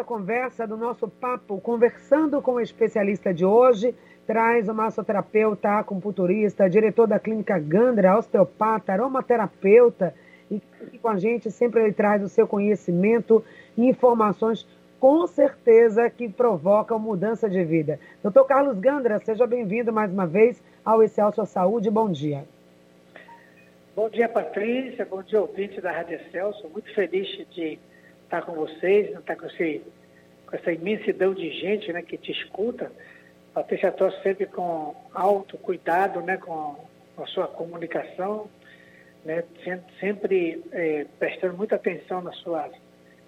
nossa conversa, do nosso papo, conversando com o especialista de hoje, traz o massoterapeuta, acupunturista, diretor da clínica Gandra, osteopata, aromaterapeuta, e, com a gente sempre ele traz o seu conhecimento e informações com certeza que provocam mudança de vida. Doutor Carlos Gandra, seja bem-vindo mais uma vez ao Excelsior Saúde. Bom dia. Bom dia, Patrícia. Bom dia, ouvinte da Rádio Excelsior. Muito feliz de estar com vocês, estar né? com, esse, com essa imensidão de gente né, que te escuta. Patrícia atua sempre com alto cuidado né, com a sua comunicação, né, sempre é, prestando muita atenção na sua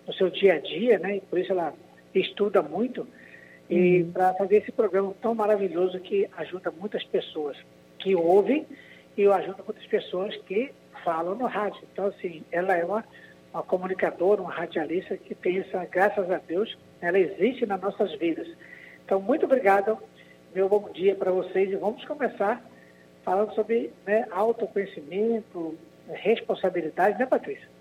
no seu dia a dia, né? E por isso ela estuda muito e uhum. para fazer esse programa tão maravilhoso que ajuda muitas pessoas que ouvem e ajuda muitas pessoas que falam no rádio. Então, assim, ela é uma, uma comunicadora, uma radialista que essa, graças a Deus, ela existe nas nossas vidas. Então, muito obrigado, meu bom dia para vocês e vamos começar falando sobre né, autoconhecimento, responsabilidade, né, Patrícia?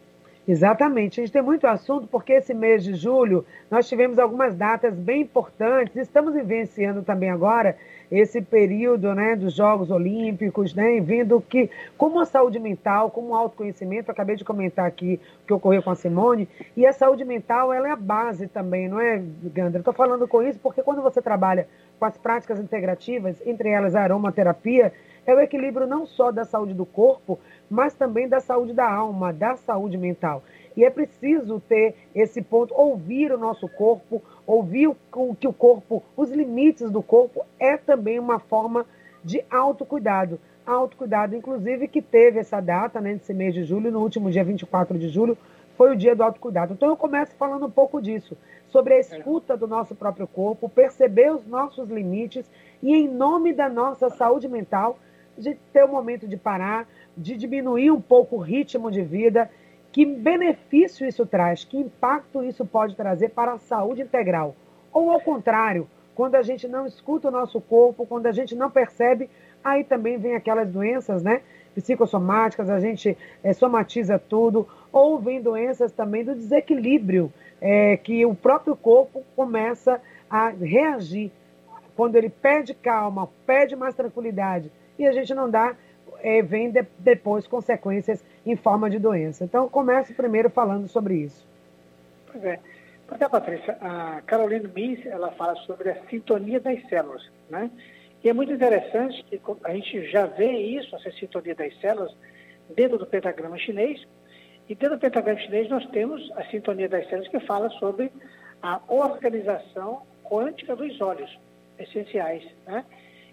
Exatamente. A gente tem muito assunto porque esse mês de julho nós tivemos algumas datas bem importantes. Estamos vivenciando também agora esse período né, dos Jogos Olímpicos, né, vendo que, como a saúde mental, como o autoconhecimento, acabei de comentar aqui o que ocorreu com a Simone, e a saúde mental ela é a base também, não é, Gandra? Estou falando com isso porque quando você trabalha com as práticas integrativas, entre elas a aromaterapia, é o equilíbrio não só da saúde do corpo, mas também da saúde da alma, da saúde mental. E é preciso ter esse ponto, ouvir o nosso corpo, ouvir o que o corpo, os limites do corpo, é também uma forma de autocuidado. Autocuidado, inclusive, que teve essa data, né, nesse mês de julho, no último dia 24 de julho, foi o dia do autocuidado. Então eu começo falando um pouco disso, sobre a escuta do nosso próprio corpo, perceber os nossos limites e, em nome da nossa saúde mental, de ter o um momento de parar, de diminuir um pouco o ritmo de vida, que benefício isso traz, que impacto isso pode trazer para a saúde integral. Ou ao contrário, quando a gente não escuta o nosso corpo, quando a gente não percebe, aí também vem aquelas doenças, né? Psicossomáticas, a gente é, somatiza tudo, ou vem doenças também do desequilíbrio, é, que o próprio corpo começa a reagir. Quando ele pede calma, pede mais tranquilidade, e a gente não dá é, vem de, depois consequências em forma de doença. Então, comece primeiro falando sobre isso. Pois é. Pois é, Patrícia, a Caroline Miss, ela fala sobre a sintonia das células, né? E é muito interessante que a gente já vê isso, essa sintonia das células, dentro do pentagrama chinês. E dentro do pentagrama chinês nós temos a sintonia das células que fala sobre a organização quântica dos olhos essenciais, né?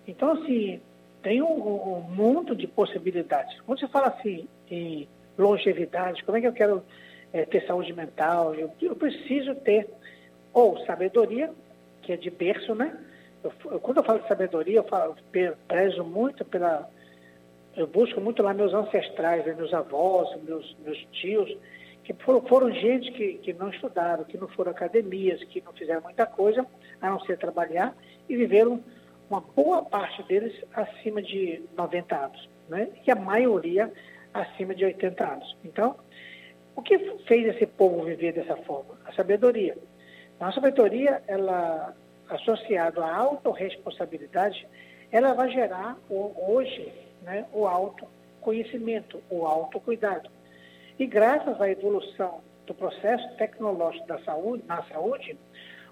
Então, assim, tem um, um mundo de possibilidades. Quando você fala assim em longevidade, como é que eu quero é, ter saúde mental? Eu, eu, preciso ter ou sabedoria, que é de berço, né? Eu, eu, quando eu falo de sabedoria, eu, falo, eu prezo muito pela. Eu busco muito lá meus ancestrais, né, meus avós, meus, meus tios, que foram, foram gente que, que não estudaram, que não foram academias, que não fizeram muita coisa, a não ser trabalhar, e viveram uma boa parte deles acima de 90 anos, né? e a maioria acima de 80 anos. Então, o que fez esse povo viver dessa forma? A sabedoria. A sabedoria, ela, associada à autorresponsabilidade, ela vai gerar hoje né, o autoconhecimento, o autocuidado. E graças à evolução do processo tecnológico da saúde, na saúde,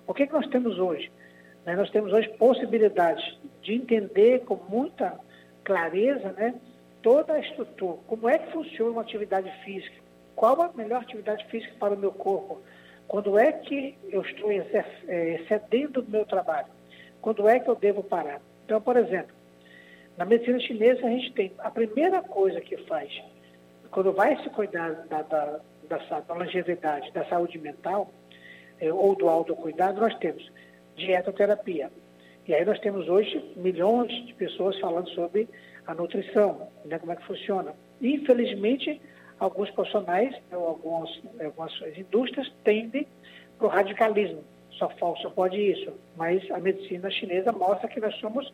o que, que nós temos hoje? Né? Nós temos hoje possibilidades de entender com muita clareza né, toda a estrutura, como é que funciona uma atividade física, qual a melhor atividade física para o meu corpo, quando é que eu estou é, excedendo do meu trabalho, quando é que eu devo parar. Então, por exemplo, na medicina chinesa a gente tem a primeira coisa que faz, quando vai se cuidar da, da, da, da longevidade, da saúde mental, é, ou do autocuidado, nós temos dietoterapia. E aí nós temos hoje milhões de pessoas falando sobre a nutrição, né, como é que funciona. Infelizmente, alguns profissionais, ou algumas, algumas intindústrias tendem para o radicalismo. Só, só pode isso. Mas a medicina chinesa mostra que nós somos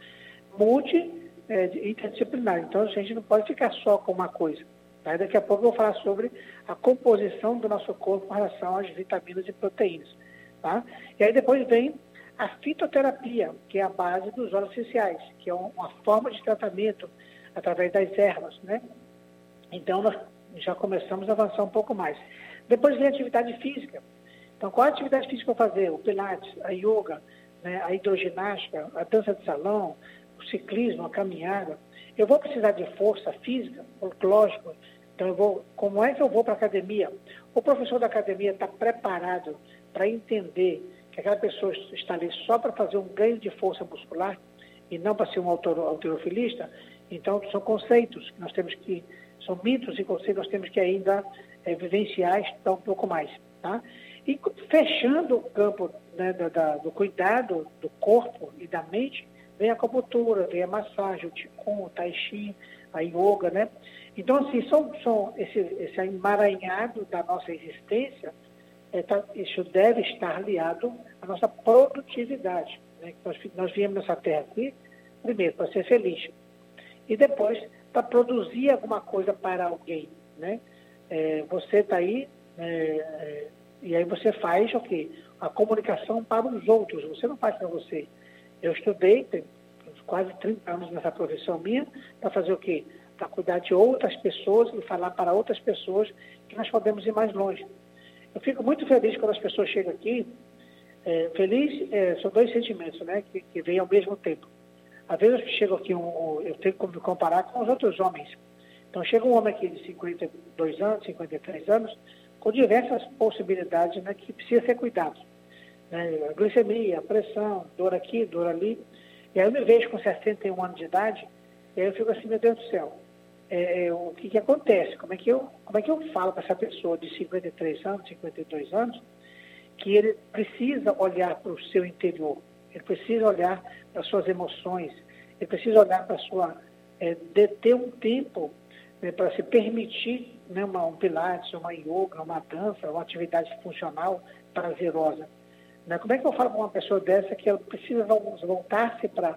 multi é, interdisciplinar. Então a gente não pode ficar só com uma coisa. Aí daqui a pouco eu vou falar sobre a composição do nosso corpo em relação às vitaminas e proteínas. Tá? E aí depois vem a fitoterapia, que é a base dos óleos essenciais, que é uma forma de tratamento através das ervas, né? Então, nós já começamos a avançar um pouco mais. Depois vem a atividade física. Então, qual a atividade física para fazer? O pilates, a yoga, né, a hidroginástica, a dança de salão, o ciclismo, a caminhada. Eu vou precisar de força física, lógico. Então, eu vou, como é que eu vou para a academia? O professor da academia está preparado para entender que aquela pessoa está ali só para fazer um ganho de força muscular e não para ser um autorofilista, então são conceitos que nós temos que, são mitos e conceitos que nós temos que ainda é, vivenciar estudar um pouco mais. Tá? E fechando o campo né, do, da, do cuidado do corpo e da mente, vem a acupuntura, vem a massagem, o Qigong, o Tai Chi, a Yoga, né? Então, assim, são, são esse, esse emaranhado da nossa existência, isso deve estar aliado à nossa produtividade. Né? Nós, nós viemos nessa terra aqui, primeiro, para ser feliz, e depois para produzir alguma coisa para alguém. Né? É, você está aí, é, é, e aí você faz o quê? A comunicação para os outros, você não faz para você. Eu estudei, tem quase 30 anos nessa profissão minha, para fazer o quê? Para cuidar de outras pessoas e falar para outras pessoas que nós podemos ir mais longe. Eu fico muito feliz quando as pessoas chegam aqui. É, feliz é, são dois sentimentos, né, que, que vêm ao mesmo tempo. Às vezes eu chego aqui, um, eu tenho que comparar com os outros homens. Então chega um homem aqui de 52 anos, 53 anos, com diversas possibilidades né, que precisa ser cuidado. Né, a glicemia, a pressão, dor aqui, dor ali. E aí eu me vejo com 61 anos de idade, e aí eu fico assim, meu Deus do céu, é, é, o que, que acontece? Como é que eu, como é que eu falo para essa pessoa de 53 anos, 52 anos, que ele precisa olhar para o seu interior, ele precisa olhar para as suas emoções, ele precisa olhar para a sua. É, de ter um tempo né, para se permitir né, uma, um pilates, uma yoga, uma dança, uma atividade funcional prazerosa. Né? Como é que eu falo para uma pessoa dessa que ela precisa voltar-se para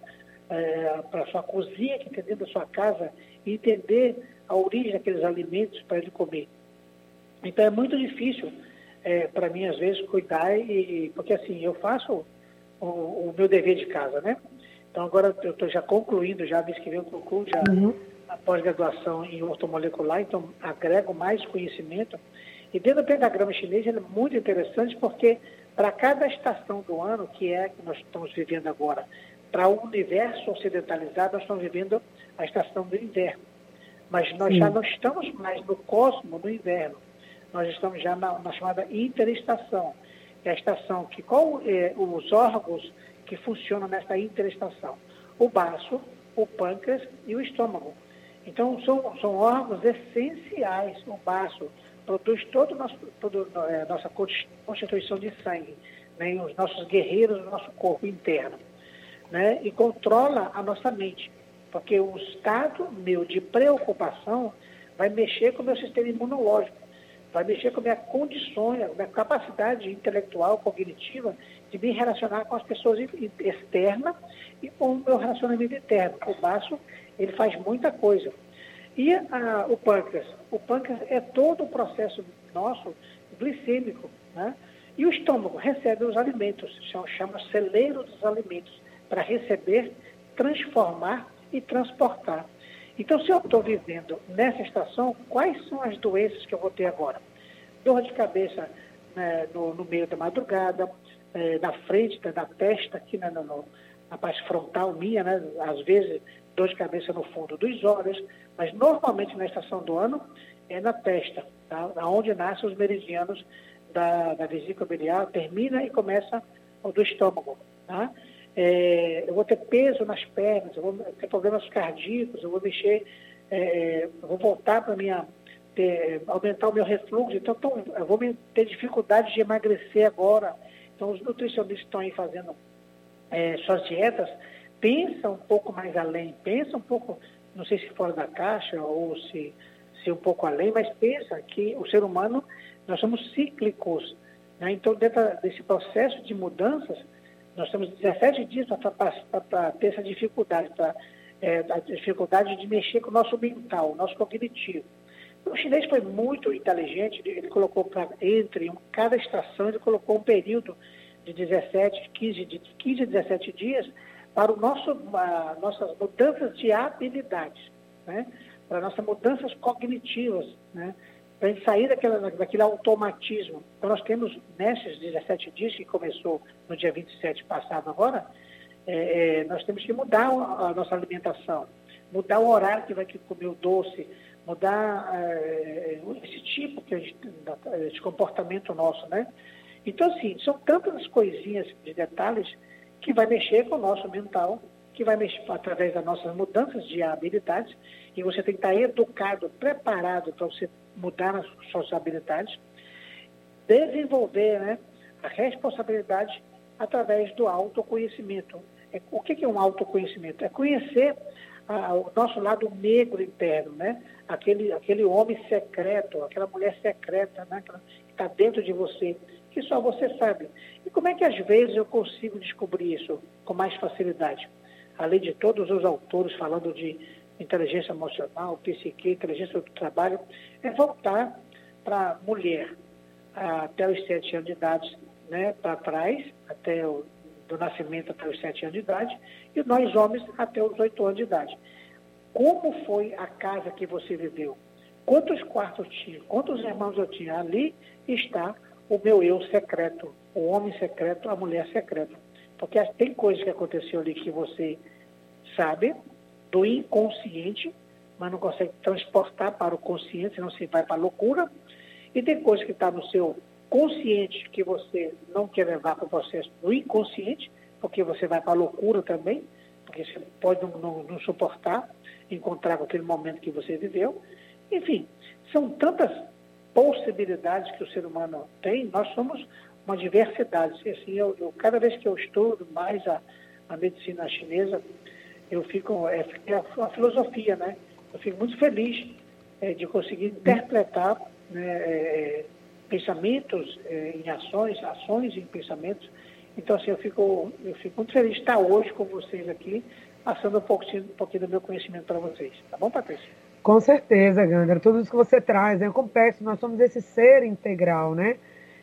é, para a sua cozinha, que dentro da sua casa, e entender a origem daqueles alimentos para ele comer. Então é muito difícil é, para mim, às vezes, cuidar, e, porque assim, eu faço o, o meu dever de casa, né? Então agora eu estou já concluindo, já que vem eu concluo já uhum. a pós-graduação em ortomolecular, então agrego mais conhecimento. E dentro do pentagrama chinês ele é muito interessante porque para cada estação do ano, que é que nós estamos vivendo agora, para o universo ocidentalizado, nós estamos vivendo a estação do inverno. Mas nós Sim. já não estamos mais no cosmo do inverno. Nós estamos já na, na chamada interestação. É a estação que, qual é, os órgãos que funcionam nessa interestação? O baço, o pâncreas e o estômago. Então, são, são órgãos essenciais. O baço produz toda a nossa, é, nossa constituição de sangue, né, os nossos guerreiros do nosso corpo interno né, e controla a nossa mente. Porque o estado meu de preocupação vai mexer com o meu sistema imunológico, vai mexer com a minha condição, a minha capacidade intelectual, cognitiva, de me relacionar com as pessoas externas e com o meu relacionamento interno. O baço, ele faz muita coisa. E a, o pâncreas? O pâncreas é todo o processo nosso glicêmico, né? E o estômago recebe os alimentos, chama, celeiro dos alimentos para receber, transformar e transportar. Então, se eu estou vivendo nessa estação, quais são as doenças que eu vou ter agora? Dor de cabeça né, no, no, meio da madrugada, é, na frente, da, da testa, aqui na, no, na parte frontal minha, né, às vezes dor de cabeça no fundo dos olhos, mas normalmente na estação do ano é na testa, tá? onde nascem os meridianos da, da vesícula biliar, termina e começa o do estômago. Tá? É, eu vou ter peso nas pernas, eu vou ter problemas cardíacos, eu vou mexer, é, eu vou voltar para minha. Ter, aumentar o meu refluxo, então, então eu vou ter dificuldade de emagrecer agora. Então os nutricionistas estão aí fazendo é, suas dietas, pensa um pouco mais além, pensa um pouco, não sei se fora da caixa ou se, se um pouco além, mas pensa que o ser humano, nós somos cíclicos. Né? Então, dentro desse processo de mudanças, nós temos 17 dias para ter essa dificuldade, pra, é, a dificuldade de mexer com o nosso mental, o nosso cognitivo. O chinês foi muito inteligente, ele colocou pra, entre cada estação, ele colocou um período de 17, 15, de 15 a 17 dias para o nosso, uh, nossas mudanças de habilidades, né? para nossas mudanças cognitivas, né? Para a gente sair daquela, daquele automatismo. Então, nós temos, nesses 17 dias, que começou no dia 27 passado agora, é, é, nós temos que mudar a, nossa alimentação, mudar o horário que vai comer o doce, mudar é, esse tipo que gente, esse comportamento nosso, né? Então, assim, são tantas coisinhas de detalhes que vai mexer com o nosso mental, que vai mexer através das nossas mudanças de habilidades, e você tem que estar educado, preparado para você mudar as suas habilidades, desenvolver né, a responsabilidade através do autoconhecimento. É, o que é um autoconhecimento? É conhecer o nosso lado negro interno, né? Aquele, aquele homem secreto, aquela mulher secreta né? que está dentro de você, que só você sabe. E como é que às vezes eu consigo descobrir isso com mais facilidade? Além de todos os autores falando de inteligência emocional, psique, inteligência do trabalho, é voltar para a mulher até os sete anos de idade, né, para trás, até o do nascimento até os sete anos de idade, e nós homens até os oito anos de idade. Como foi a casa que você viveu? Quantos quartos tinha? Quantos irmãos eu tinha? Ali está o meu eu secreto, o homem secreto, a mulher secreta. Porque tem coisas que aconteceu ali que você sabe, do inconsciente, mas não consegue transportar para o consciente, senão você vai para a loucura. E tem coisas que está no seu consciente que você não quer levar para o processo do inconsciente, porque você vai para a loucura também, porque você pode não, não, não, suportar encontrar com aquele momento que você viveu. Enfim, são tantas possibilidades que o ser humano tem, nós somos uma diversidade. Assim, eu, eu cada vez que eu estudo mais a, a medicina chinesa, eu fico, é, é a filosofia, né? Eu fico muito feliz é, de conseguir interpretar né, é, pensamentos é, em ações, ações em pensamentos. Então, assim, eu fico, eu fico muito feliz de estar hoje com vocês aqui, passando um pouquinho, um pouquinho do meu conhecimento para vocês. Tá bom, Patrícia? Com certeza, Gandra. Tudo isso que você traz é complexo. Nós somos esse ser integral, né?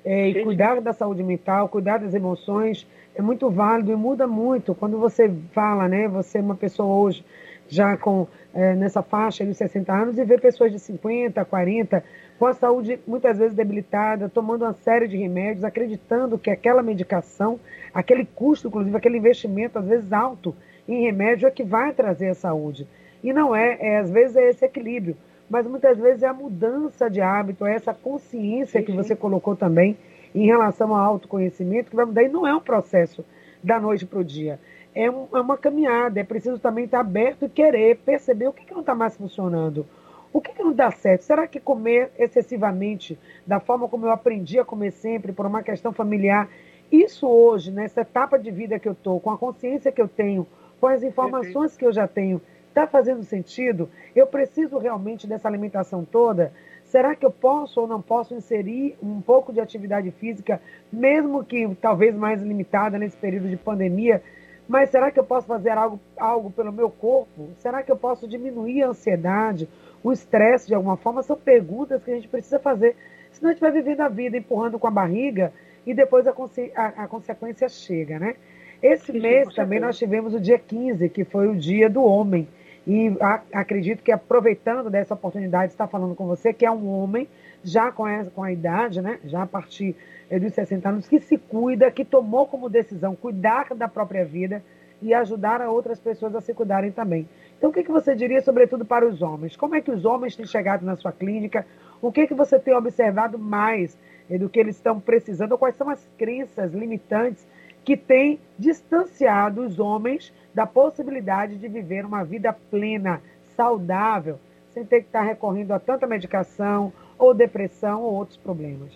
É, e cuidar da saúde mental, cuidar das emoções é muito válido e muda muito. Quando você fala, né? Você é uma pessoa hoje já com é, nessa faixa de 60 anos e vê pessoas de 50, 40 com a saúde muitas vezes debilitada, tomando uma série de remédios, acreditando que aquela medicação, aquele custo, inclusive aquele investimento, às vezes alto, em remédio é que vai trazer a saúde. E não é, é às vezes é esse equilíbrio, mas muitas vezes é a mudança de hábito, é essa consciência sim, que você colocou também em relação ao autoconhecimento que vai mudar. E não é um processo da noite para o dia. É, um, é, uma caminhada, é preciso também estar aberto e querer perceber o que, que não está mais funcionando o que, que não dá certo? Será que comer excessivamente, da forma como eu aprendi a comer sempre, por uma questão familiar, isso hoje, nessa etapa de vida que eu estou, com a consciência que eu tenho, com as informações que eu já tenho, está fazendo sentido? Eu preciso realmente dessa alimentação toda? Será que eu posso ou não posso inserir um pouco de atividade física, mesmo que talvez mais limitada nesse período de pandemia? Mas será que eu posso fazer algo, algo pelo meu corpo? Será que eu posso diminuir a ansiedade? o estresse de alguma forma, são perguntas que a gente precisa fazer. Senão a gente vai vivendo a vida empurrando com a barriga e depois a, a, a consequência chega, né? Esse mês também nós tivemos o dia 15, que foi o dia do homem. E a, acredito que aproveitando dessa oportunidade de estar falando com você, que é um homem já com, essa, com a idade, né? Já a partir eh, dos 60 anos, que se cuida, que tomou como decisão cuidar da própria vida e ajudar a outras pessoas a se cuidarem também. Então, o que, que você diria, sobretudo, para os homens? Como é que os homens têm chegado na sua clínica? O que, que você tem observado mais eh, do que eles estão precisando? Quais são as crenças limitantes que têm distanciado os homens da possibilidade de viver uma vida plena, saudável, sem ter que estar recorrendo a tanta medicação, ou depressão, ou outros problemas?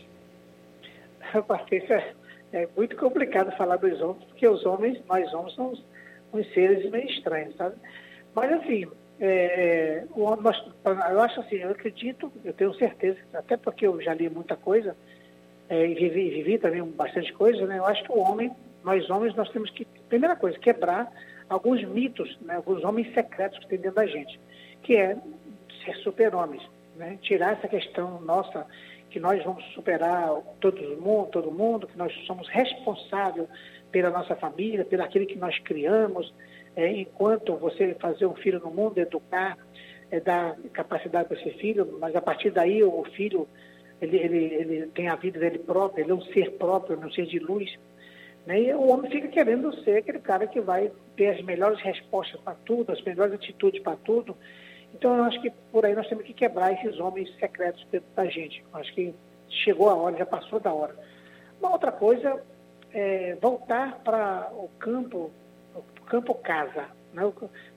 Patrícia, é muito complicado falar dos homens, porque os homens, nós homens, somos uns seres meio estranhos, sabe? Mas, assim, é, o, nós, eu acho assim, eu acredito, eu tenho certeza, até porque eu já li muita coisa é, e vivi, vivi também bastante coisa, né? Eu acho que o homem, nós homens, nós temos que, primeira coisa, quebrar alguns mitos, né? alguns homens secretos que tem dentro da gente, que é ser super-homens, né? Tirar essa questão nossa, que nós vamos superar todo mundo, todo mundo, que nós somos responsáveis pela nossa família, pelo aquilo que nós criamos, é, enquanto você fazer um filho no mundo, educar, é, dar capacidade para esse filho, mas a partir daí o filho ele, ele, ele tem a vida dele próprio, ele é um ser próprio, um ser de luz. Né? E o homem fica querendo ser aquele cara que vai ter as melhores respostas para tudo, as melhores atitudes para tudo. Então eu acho que por aí nós temos que quebrar esses homens secretos dentro da gente. Eu acho que chegou a hora, já passou da hora. Uma outra coisa é voltar para o campo, o campo casa, né?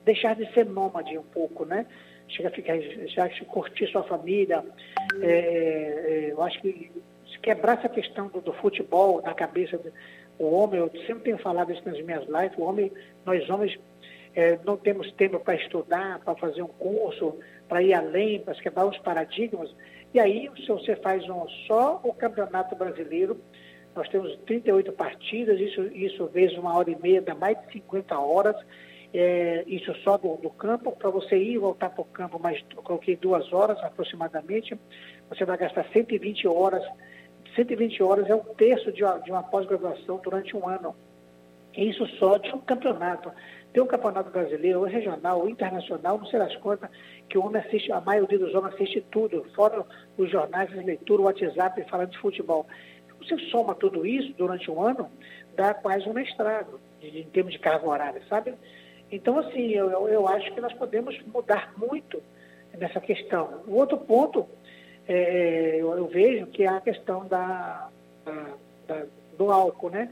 deixar de ser nômade um pouco, né? chega a ficar, já curtir sua família. É, é, eu acho que se quebrar essa questão do, do futebol na cabeça o homem, eu sempre tenho falado isso nas minhas lives, o homem, nós homens é, não temos tempo para estudar, para fazer um curso, para ir além, para quebrar os paradigmas. E aí, se você faz um, só o Campeonato Brasileiro, nós temos 38 partidas, isso, isso vezes uma hora e meia, dá mais de 50 horas é, isso só do, do campo, para você ir e voltar para o campo, mas coloquei duas horas aproximadamente, você vai gastar 120 horas. 120 horas é um terço de uma, de uma pós-graduação durante um ano. Isso só de um campeonato. Tem um campeonato brasileiro, regional, internacional, não sei das quantas, que o homem assiste, a maioria dos homens assiste tudo, fora os jornais, a leitura, o WhatsApp falando de futebol. Você soma tudo isso durante um ano, dá quase um mestrado, em termos de carga horária, sabe? Então, assim, eu, eu acho que nós podemos mudar muito nessa questão. O outro ponto, é, eu, eu, vejo que é a questão da, da, da, do álcool, né?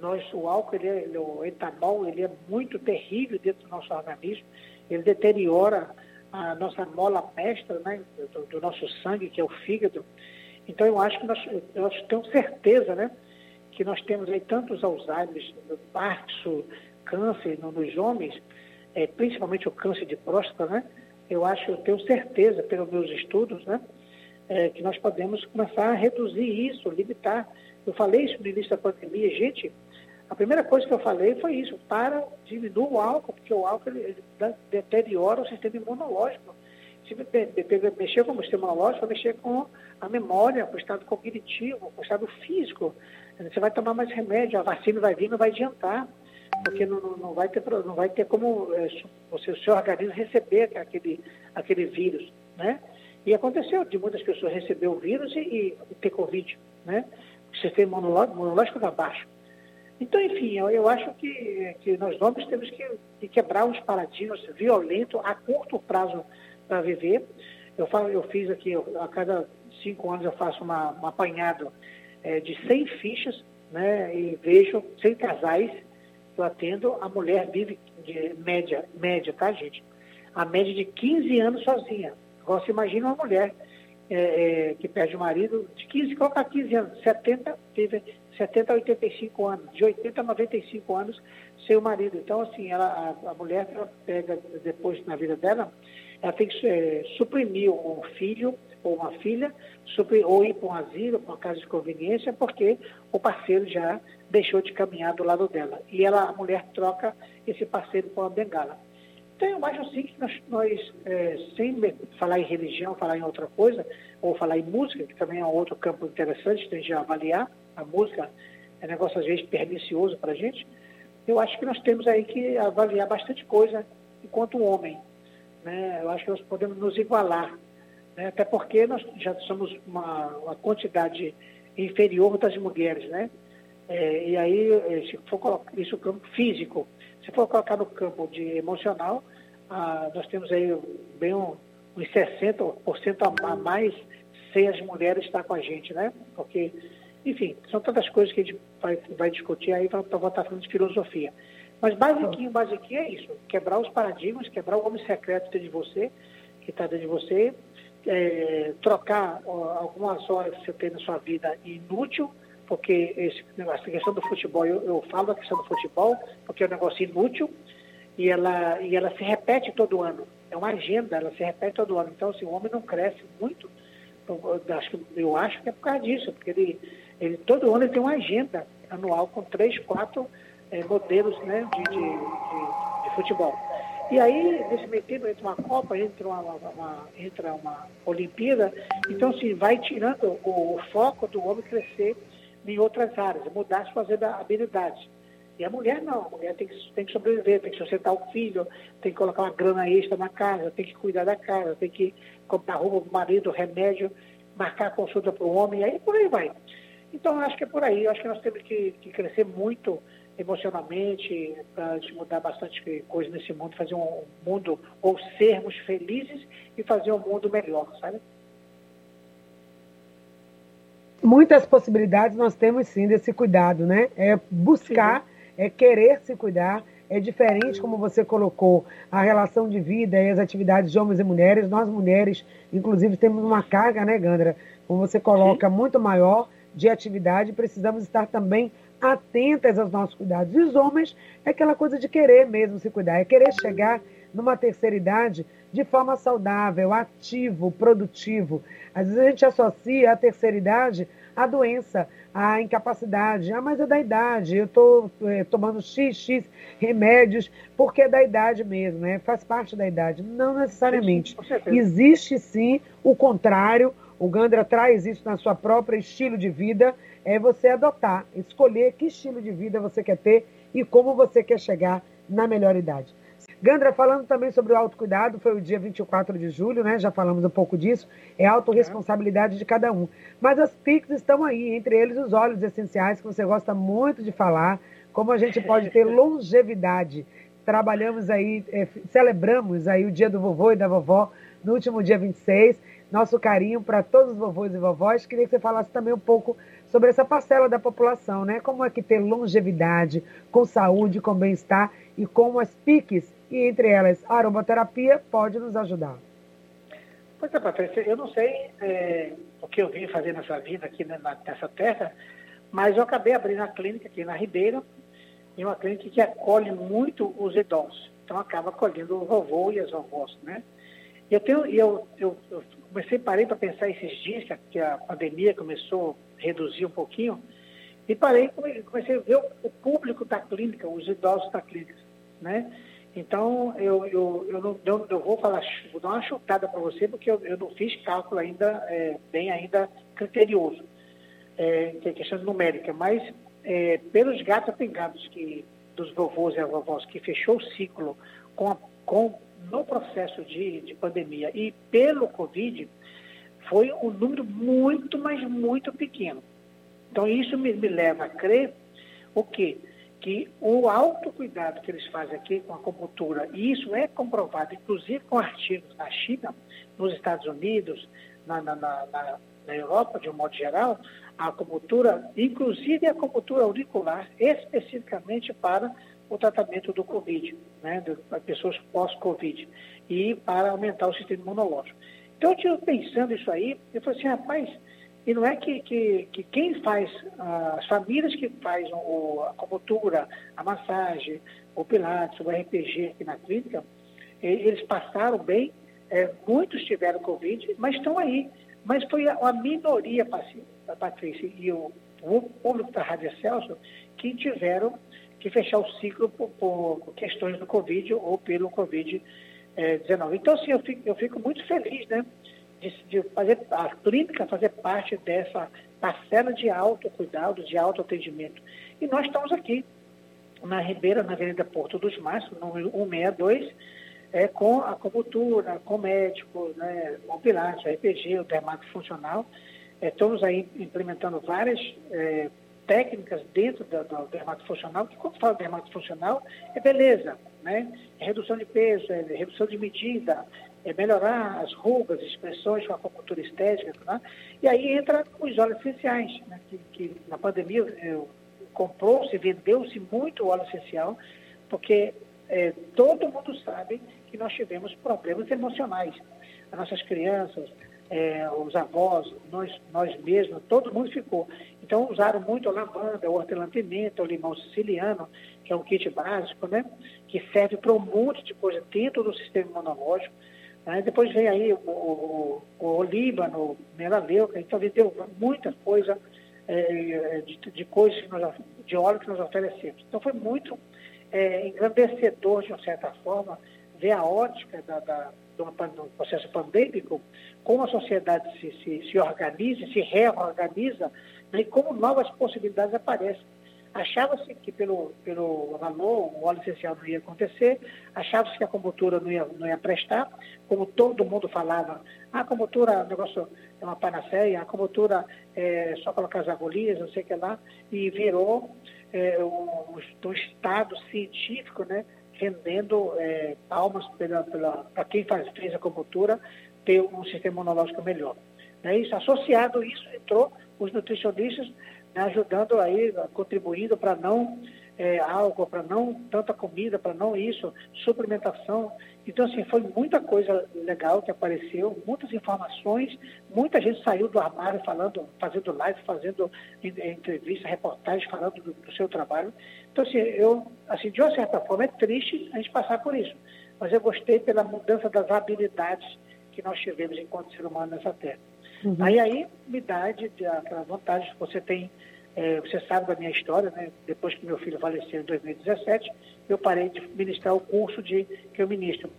Nós, o álcool, ele é, o etanol, ele é muito terrível dentro do nosso organismo, ele deteriora a nossa mola mestra, né? Do, do nosso sangue, que é o fígado. Então, eu acho que nós, nós temos certeza, né? Que nós temos aí tantos Alzheimer, Parkinson, câncer no, nos homens, é, principalmente o câncer de próstata, né? Eu acho, eu tenho certeza, pelos meus estudos, né? É, que nós podemos começar a reduzir isso, limitar. Eu falei isso no início da pandemia, gente. A primeira coisa que eu falei foi isso: para, diminua o álcool, porque o álcool ele, ele deteriora o sistema imunológico. Se mexer com o sistema imunológico, vai mexer com a memória, com o estado cognitivo, com o estado físico. Você vai tomar mais remédio, a vacina vai vir, não vai adiantar porque não, não, vai, ter, não vai ter como é, você, o seu organismo receber aquele, aquele vírus, né? E aconteceu de muitas pessoas receber o vírus e, e ter Covid, né? O sistema imunológico, está baixo. Então, enfim, eu, eu acho que, que nós homens temos que, que quebrar os paradigmas violentos a curto prazo para viver. Eu, falo, eu fiz aqui, a cada cinco anos eu faço uma, um apanhado é, de 100 fichas, né? E vejo 100 casais eu atendo, a mulher vive de média, média, tá, gente? A média de 15 anos sozinha. Agora, você imagina uma mulher é, é, que perde o marido de 15, colocar 15 anos, 70, teve 70 a 85 anos, de 80 a 95 anos sem o marido. Então, assim, ela, a, a mulher ela pega depois na vida dela, ela tem que é, suprimir um filho ou uma filha, suprimir, ou ir para um asilo, para uma casa de conveniência, porque o parceiro já deixou de caminhar do lado dela. E ela, a mulher troca esse parceiro por uma bengala. Então, eu acho assim que nós, nós é, sem falar em religião, falar em outra coisa, ou falar em música, que também é um outro campo interessante, de avaliar, a música é um negócio às vezes pernicioso para a gente, eu acho que nós temos aí que avaliar bastante coisa enquanto homem. Né? Eu acho que nós podemos nos igualar, né? até porque nós já somos uma, uma quantidade inferior das mulheres, né? É, e aí, é, se for colocar isso no campo físico, se for colocar no campo de emocional, ah, nós temos aí bem um, uns 60% a mais sem as mulheres estar com a gente, né? Porque, enfim, são tantas coisas que a gente vai, vai discutir aí para estar falando de filosofia. Mas basiquinho, basiquinho é isso, quebrar os paradigmas, quebrar o homem secreto dentro de você, que está dentro de você, é, trocar ó, algumas horas que você tem na sua vida inútil, porque esse, essa questão do futebol, eu, eu falo da questão do futebol, porque é um negócio inútil e ela, e ela se repete todo ano. É uma agenda, ela se repete todo ano. Então, assim, o homem não cresce muito. Eu acho, que, eu acho que é por causa disso, porque ele, ele todo ano ele tem uma agenda anual com três, quatro é, modelos né, de, de, de, de, futebol. E aí, nesse meio tempo, entra uma Copa, entra uma, uma, entra uma Olimpíada, então, assim, vai tirando o, o foco do homem crescer em outras áreas, mudar suas habilidades. E a mulher não, a mulher tem que, tem que sobreviver, tem que sustentar o filho, tem que colocar uma grana extra na casa, tem que cuidar da casa, tem que comprar roupa para o marido, remédio, marcar consulta para o homem, e aí por aí vai. Então, acho que é por aí. Acho que nós temos que, que crescer muito emocionalmente para mudar bastante coisa nesse mundo, fazer um mundo, ou sermos felizes e fazer um mundo melhor, sabe? Muitas possibilidades nós temos sim desse cuidado, né? É buscar, sim. é querer se cuidar, é diferente, como você colocou, a relação de vida e as atividades de homens e mulheres. Nós, mulheres, inclusive, temos uma carga, né, Gandra? Como você coloca, Sim. muito maior de atividade, precisamos estar também atentas aos nossos cuidados. E os homens é aquela coisa de querer mesmo se cuidar, é querer chegar numa terceira idade de forma saudável, ativo, produtivo. Às vezes a gente associa a terceira idade à doença, à incapacidade. Ah, mas é da idade, eu estou é, tomando XX remédios porque é da idade mesmo, né? faz parte da idade. Não necessariamente. Existe sim o contrário, o Gandra traz isso na sua própria estilo de vida, é você adotar, escolher que estilo de vida você quer ter e como você quer chegar na melhor idade. Gandra, falando também sobre o autocuidado, foi o dia 24 de julho, né? Já falamos um pouco disso. É autorresponsabilidade de cada um. Mas as PICs estão aí, entre eles os óleos essenciais, que você gosta muito de falar. Como a gente pode ter longevidade. Trabalhamos aí, é, celebramos aí o dia do vovô e da vovó no último dia 26 nosso carinho para todos os vovôs e vovós. Queria que você falasse também um pouco sobre essa parcela da população, né? Como é que ter longevidade, com saúde, com bem-estar e como as PICs, e entre elas a aromaterapia, pode nos ajudar. Pois é, Patrícia, eu não sei é, o que eu vim fazer nessa vida aqui nessa terra, mas eu acabei abrindo a clínica aqui na Ribeira, e uma clínica que acolhe muito os idosos. Então acaba acolhendo o vovô e as vovós, né? E eu, tenho, eu, eu, eu comecei, parei para pensar esses dias que a, que a, pandemia começou a reduzir um pouquinho, e parei, comecei a ver o, o público da clínica, os idosos da clínica, né? Então, eu, eu, eu, não, eu, eu vou falar, vou dar uma chutada para você, porque eu, eu não fiz cálculo ainda, é, bem ainda criterioso, é, que é questão numérica, mas é, pelos gatos pingados que, dos vovôs e avós que fechou o ciclo com, a, com no processo de, de pandemia e pelo Covid, foi um número muito, mas muito pequeno. Então, isso me, me leva a crer o quê? Que o autocuidado que eles fazem aqui com a acupuntura, e isso é comprovado, inclusive com artigos na China, nos Estados Unidos, na, na, na, na Europa, de um modo geral, a acupuntura, inclusive a acupuntura auricular, especificamente para o tratamento do Covid, né, de pessoas pós-Covid, e para aumentar o sistema imunológico. Então, eu estive pensando isso aí, eu falei assim, rapaz, e não é que, que, que quem faz, as famílias que fazem a acupuntura, a massagem, o pilates, o RPG aqui na clínica, eles passaram bem, é, muitos tiveram Covid, mas estão aí. Mas foi a, a minoria, Patrícia, e o, o público da Rádio Celso, que tiveram que fechar o ciclo por, por questões do Covid ou pelo Covid-19. Então, assim, eu fico, eu fico muito feliz, né? De, de, fazer a clínica fazer parte dessa parcela de autocuidado, de autoatendimento. E nós estamos aqui na Ribeira, na Avenida Porto dos Márcios, número 162, é, com a acupuntura, com médicos, né, o Pilates, o RPG, o dermato funcional. É, estamos aí implementando várias é, técnicas dentro do, do dermato funcional, que quando fala dermato funcional, é beleza, né? É redução de peso, é redução de medida, é melhorar as rugas, expressões com a acupuntura estética, né? E aí entra os óleos essenciais, né? que, que na pandemia comprou-se, vendeu-se muito óleo essencial, porque é, todo mundo sabe que nós tivemos problemas emocionais. As nossas crianças, é, os avós, nós, nós mesmos, todo mundo ficou. Então usaram muito a lavanda, o hortelã-pimenta, o limão siciliano, que é um kit básico, né? Que serve para um monte de coisa dentro do sistema imunológico. Né? Depois vem aí o, o, o olíbano, o melaleuca, então deu muita coisa é, de, de coisas nós, de óleo que nós oferecemos. Então foi muito é, engrandecedor, de uma certa forma, ver a ótica da, da, do, do processo pandêmico, como a sociedade se, se, se organiza, se reorganiza, né, e como novas possibilidades aparecem. Achava-se que pelo, pelo valor, o óleo essencial não ia acontecer, achava-se que a combustura não ia, não ia prestar, como todo mundo falava, ah, a combustura um negócio é uma panaceia, a combustura é só colocar as agulhas, não sei o que lá, e virou é, um, um estado científico, né, rendendo é, palmas para quem faz, fez a combustura ter um sistema imunológico melhor. É isso, associado a isso, entrou os nutricionistas ajudando aí, contribuindo para não é, álcool, para não tanta comida, para não isso, suplementação. Então, assim, foi muita coisa legal que apareceu, muitas informações, muita gente saiu do armário falando, fazendo live, fazendo entrevista, reportagem, falando do, do, seu trabalho. Então, assim, eu, assim, de uma certa forma, é triste a gente passar por isso. Mas eu gostei pela mudança das habilidades que nós tivemos enquanto ser humano nessa terra. Uhum. Aí, me dá de, de, aquela vantagem que você tem, é, você sabe da minha história, né? Depois que meu filho faleceu em 2017, eu parei de ministrar o curso de, que eu ministro,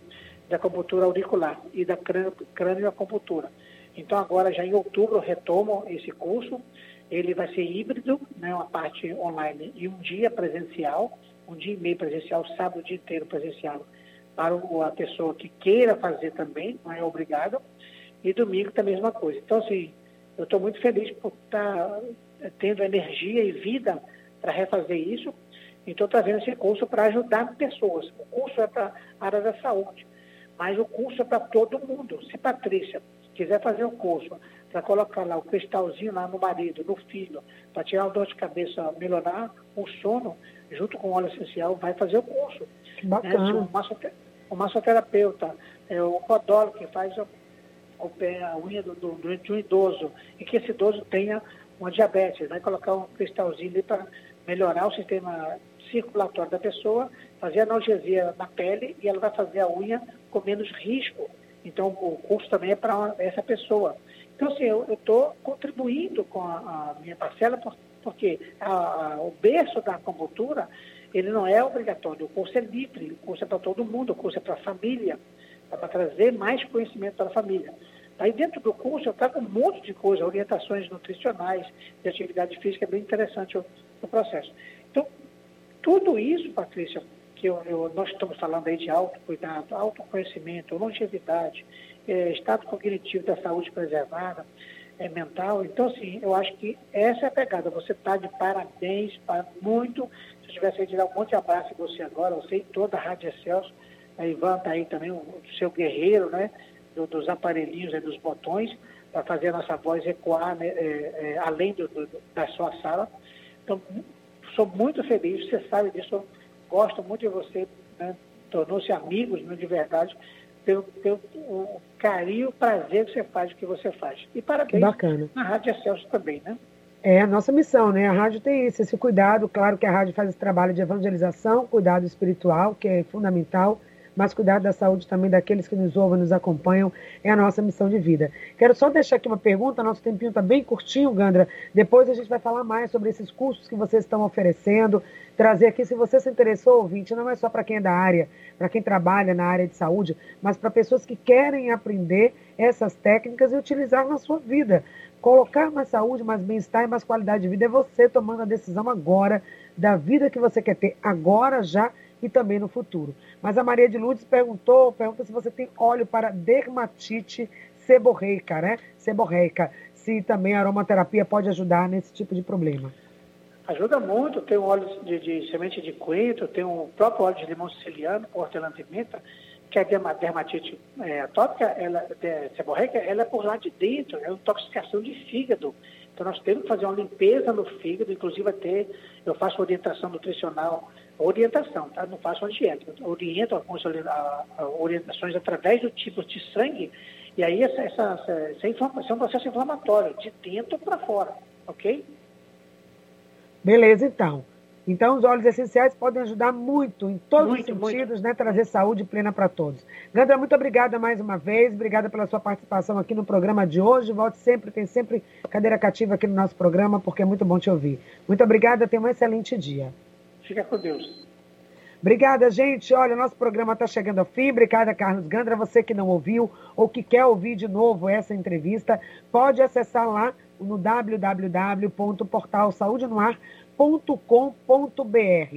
da acupuntura auricular e da crânio, acupuntura. Então agora já em outubro eu retomo esse curso, ele vai ser híbrido, né, uma parte online e um dia presencial, um dia e meio presencial, sábado o dia inteiro presencial, para a pessoa que queira fazer também, não é obrigado. E domingo tá a mesma coisa. Então, assim, eu estou muito feliz por estar tá, tendo energia e vida para refazer isso. Então, trazendo esse curso para ajudar pessoas. O curso é para a área da saúde, mas o curso é para todo mundo. Se Patrícia quiser fazer o curso para colocar lá o cristalzinho lá no marido, no filho, para tirar o dor de cabeça, melhorar o sono, junto com o óleo essencial, vai fazer o curso. Bacana. Né? O, massoterapeuta, é, o podólogo que faz o pé, a unha do, do, de um idoso e que esse idoso tenha uma diabetes. Vai colocar um cristalzinho ali para melhorar o sistema circulatório da pessoa, fazer analgesia na pele e ela vai fazer a unha com menos risco. Então, o curso também é para essa pessoa. Então, assim, eu estou contribuindo com a, a, minha parcela, por, porque a, a, o berço da acupuntura, ele não é obrigatório, o curso é livre, o curso é para todo mundo, o curso é para a família para trazer mais conhecimento para a família. Aí dentro do curso eu trago um monte de coisa, orientações nutricionais, de atividade física, é bem interessante o, o processo. Então, tudo isso, Patrícia, que eu, eu, nós estamos falando aí de autocuidado, autoconhecimento, longevidade, é, estado cognitivo da saúde preservada, é, mental. Então, assim, eu acho que essa é a pegada. Você está de parabéns, para muito. Se eu tivesse aí de dar um monte de abraço em você agora, você e toda a Rádio Excelso, a Ivan está aí também, o seu guerreiro, né? Do, dos aparelhinhos e dos botões, para fazer a nossa voz ecoar né, é, é, além do, do, da sua sala. Então, sou muito feliz, você sabe disso, gosto muito de você, né? tornou-se amigos né, de verdade, pelo, pelo o carinho, o prazer que você faz o que você faz. E parabéns Bacana. na Rádio Excelso também, né? É a nossa missão, né? A rádio tem isso, esse cuidado. Claro que a rádio faz esse trabalho de evangelização, cuidado espiritual, que é fundamental mas cuidar da saúde também daqueles que nos ouvem, nos acompanham, é a nossa missão de vida. Quero só deixar aqui uma pergunta, nosso tempinho está bem curtinho, Gandra. Depois a gente vai falar mais sobre esses cursos que vocês estão oferecendo, trazer aqui, se você se interessou, ouvinte, não é só para quem é da área, para quem trabalha na área de saúde, mas para pessoas que querem aprender essas técnicas e utilizar na sua vida. Colocar mais saúde, mais bem-estar e mais qualidade de vida é você tomando a decisão agora da vida que você quer ter, agora já e também no futuro. Mas a Maria de Lourdes perguntou, pergunta se você tem óleo para dermatite seborreica, né? Seborreica. Se também a aromaterapia pode ajudar nesse tipo de problema. Ajuda muito, tem um óleo de, de semente de coentro, tem o próprio óleo de limão siciliano, hortelã-pimenta, que a dermatite é, atópica, ela, é, seborreica, ela é por lá de dentro, é uma intoxicação de fígado. Então nós temos que fazer uma limpeza no fígado, inclusive até eu faço orientação nutricional orientação, tá? Não faço dieta. Oriento algumas orientações através do tipo de sangue, e aí essa, essa, essa, essa é um processo inflamatório, de dentro para fora, ok? Beleza, então. Então, os óleos essenciais podem ajudar muito, em todos muito, os sentidos, muito. né? Trazer saúde plena para todos. Gandra, muito obrigada mais uma vez. Obrigada pela sua participação aqui no programa de hoje. Volte sempre, tem sempre cadeira cativa aqui no nosso programa, porque é muito bom te ouvir. Muito obrigada, tenha um excelente dia. Fica com Deus. Obrigada, gente. Olha, o nosso programa está chegando ao fim. Obrigada, Carlos Gandra. Você que não ouviu ou que quer ouvir de novo essa entrevista, pode acessar lá no www.portalsaudenoar.com.br.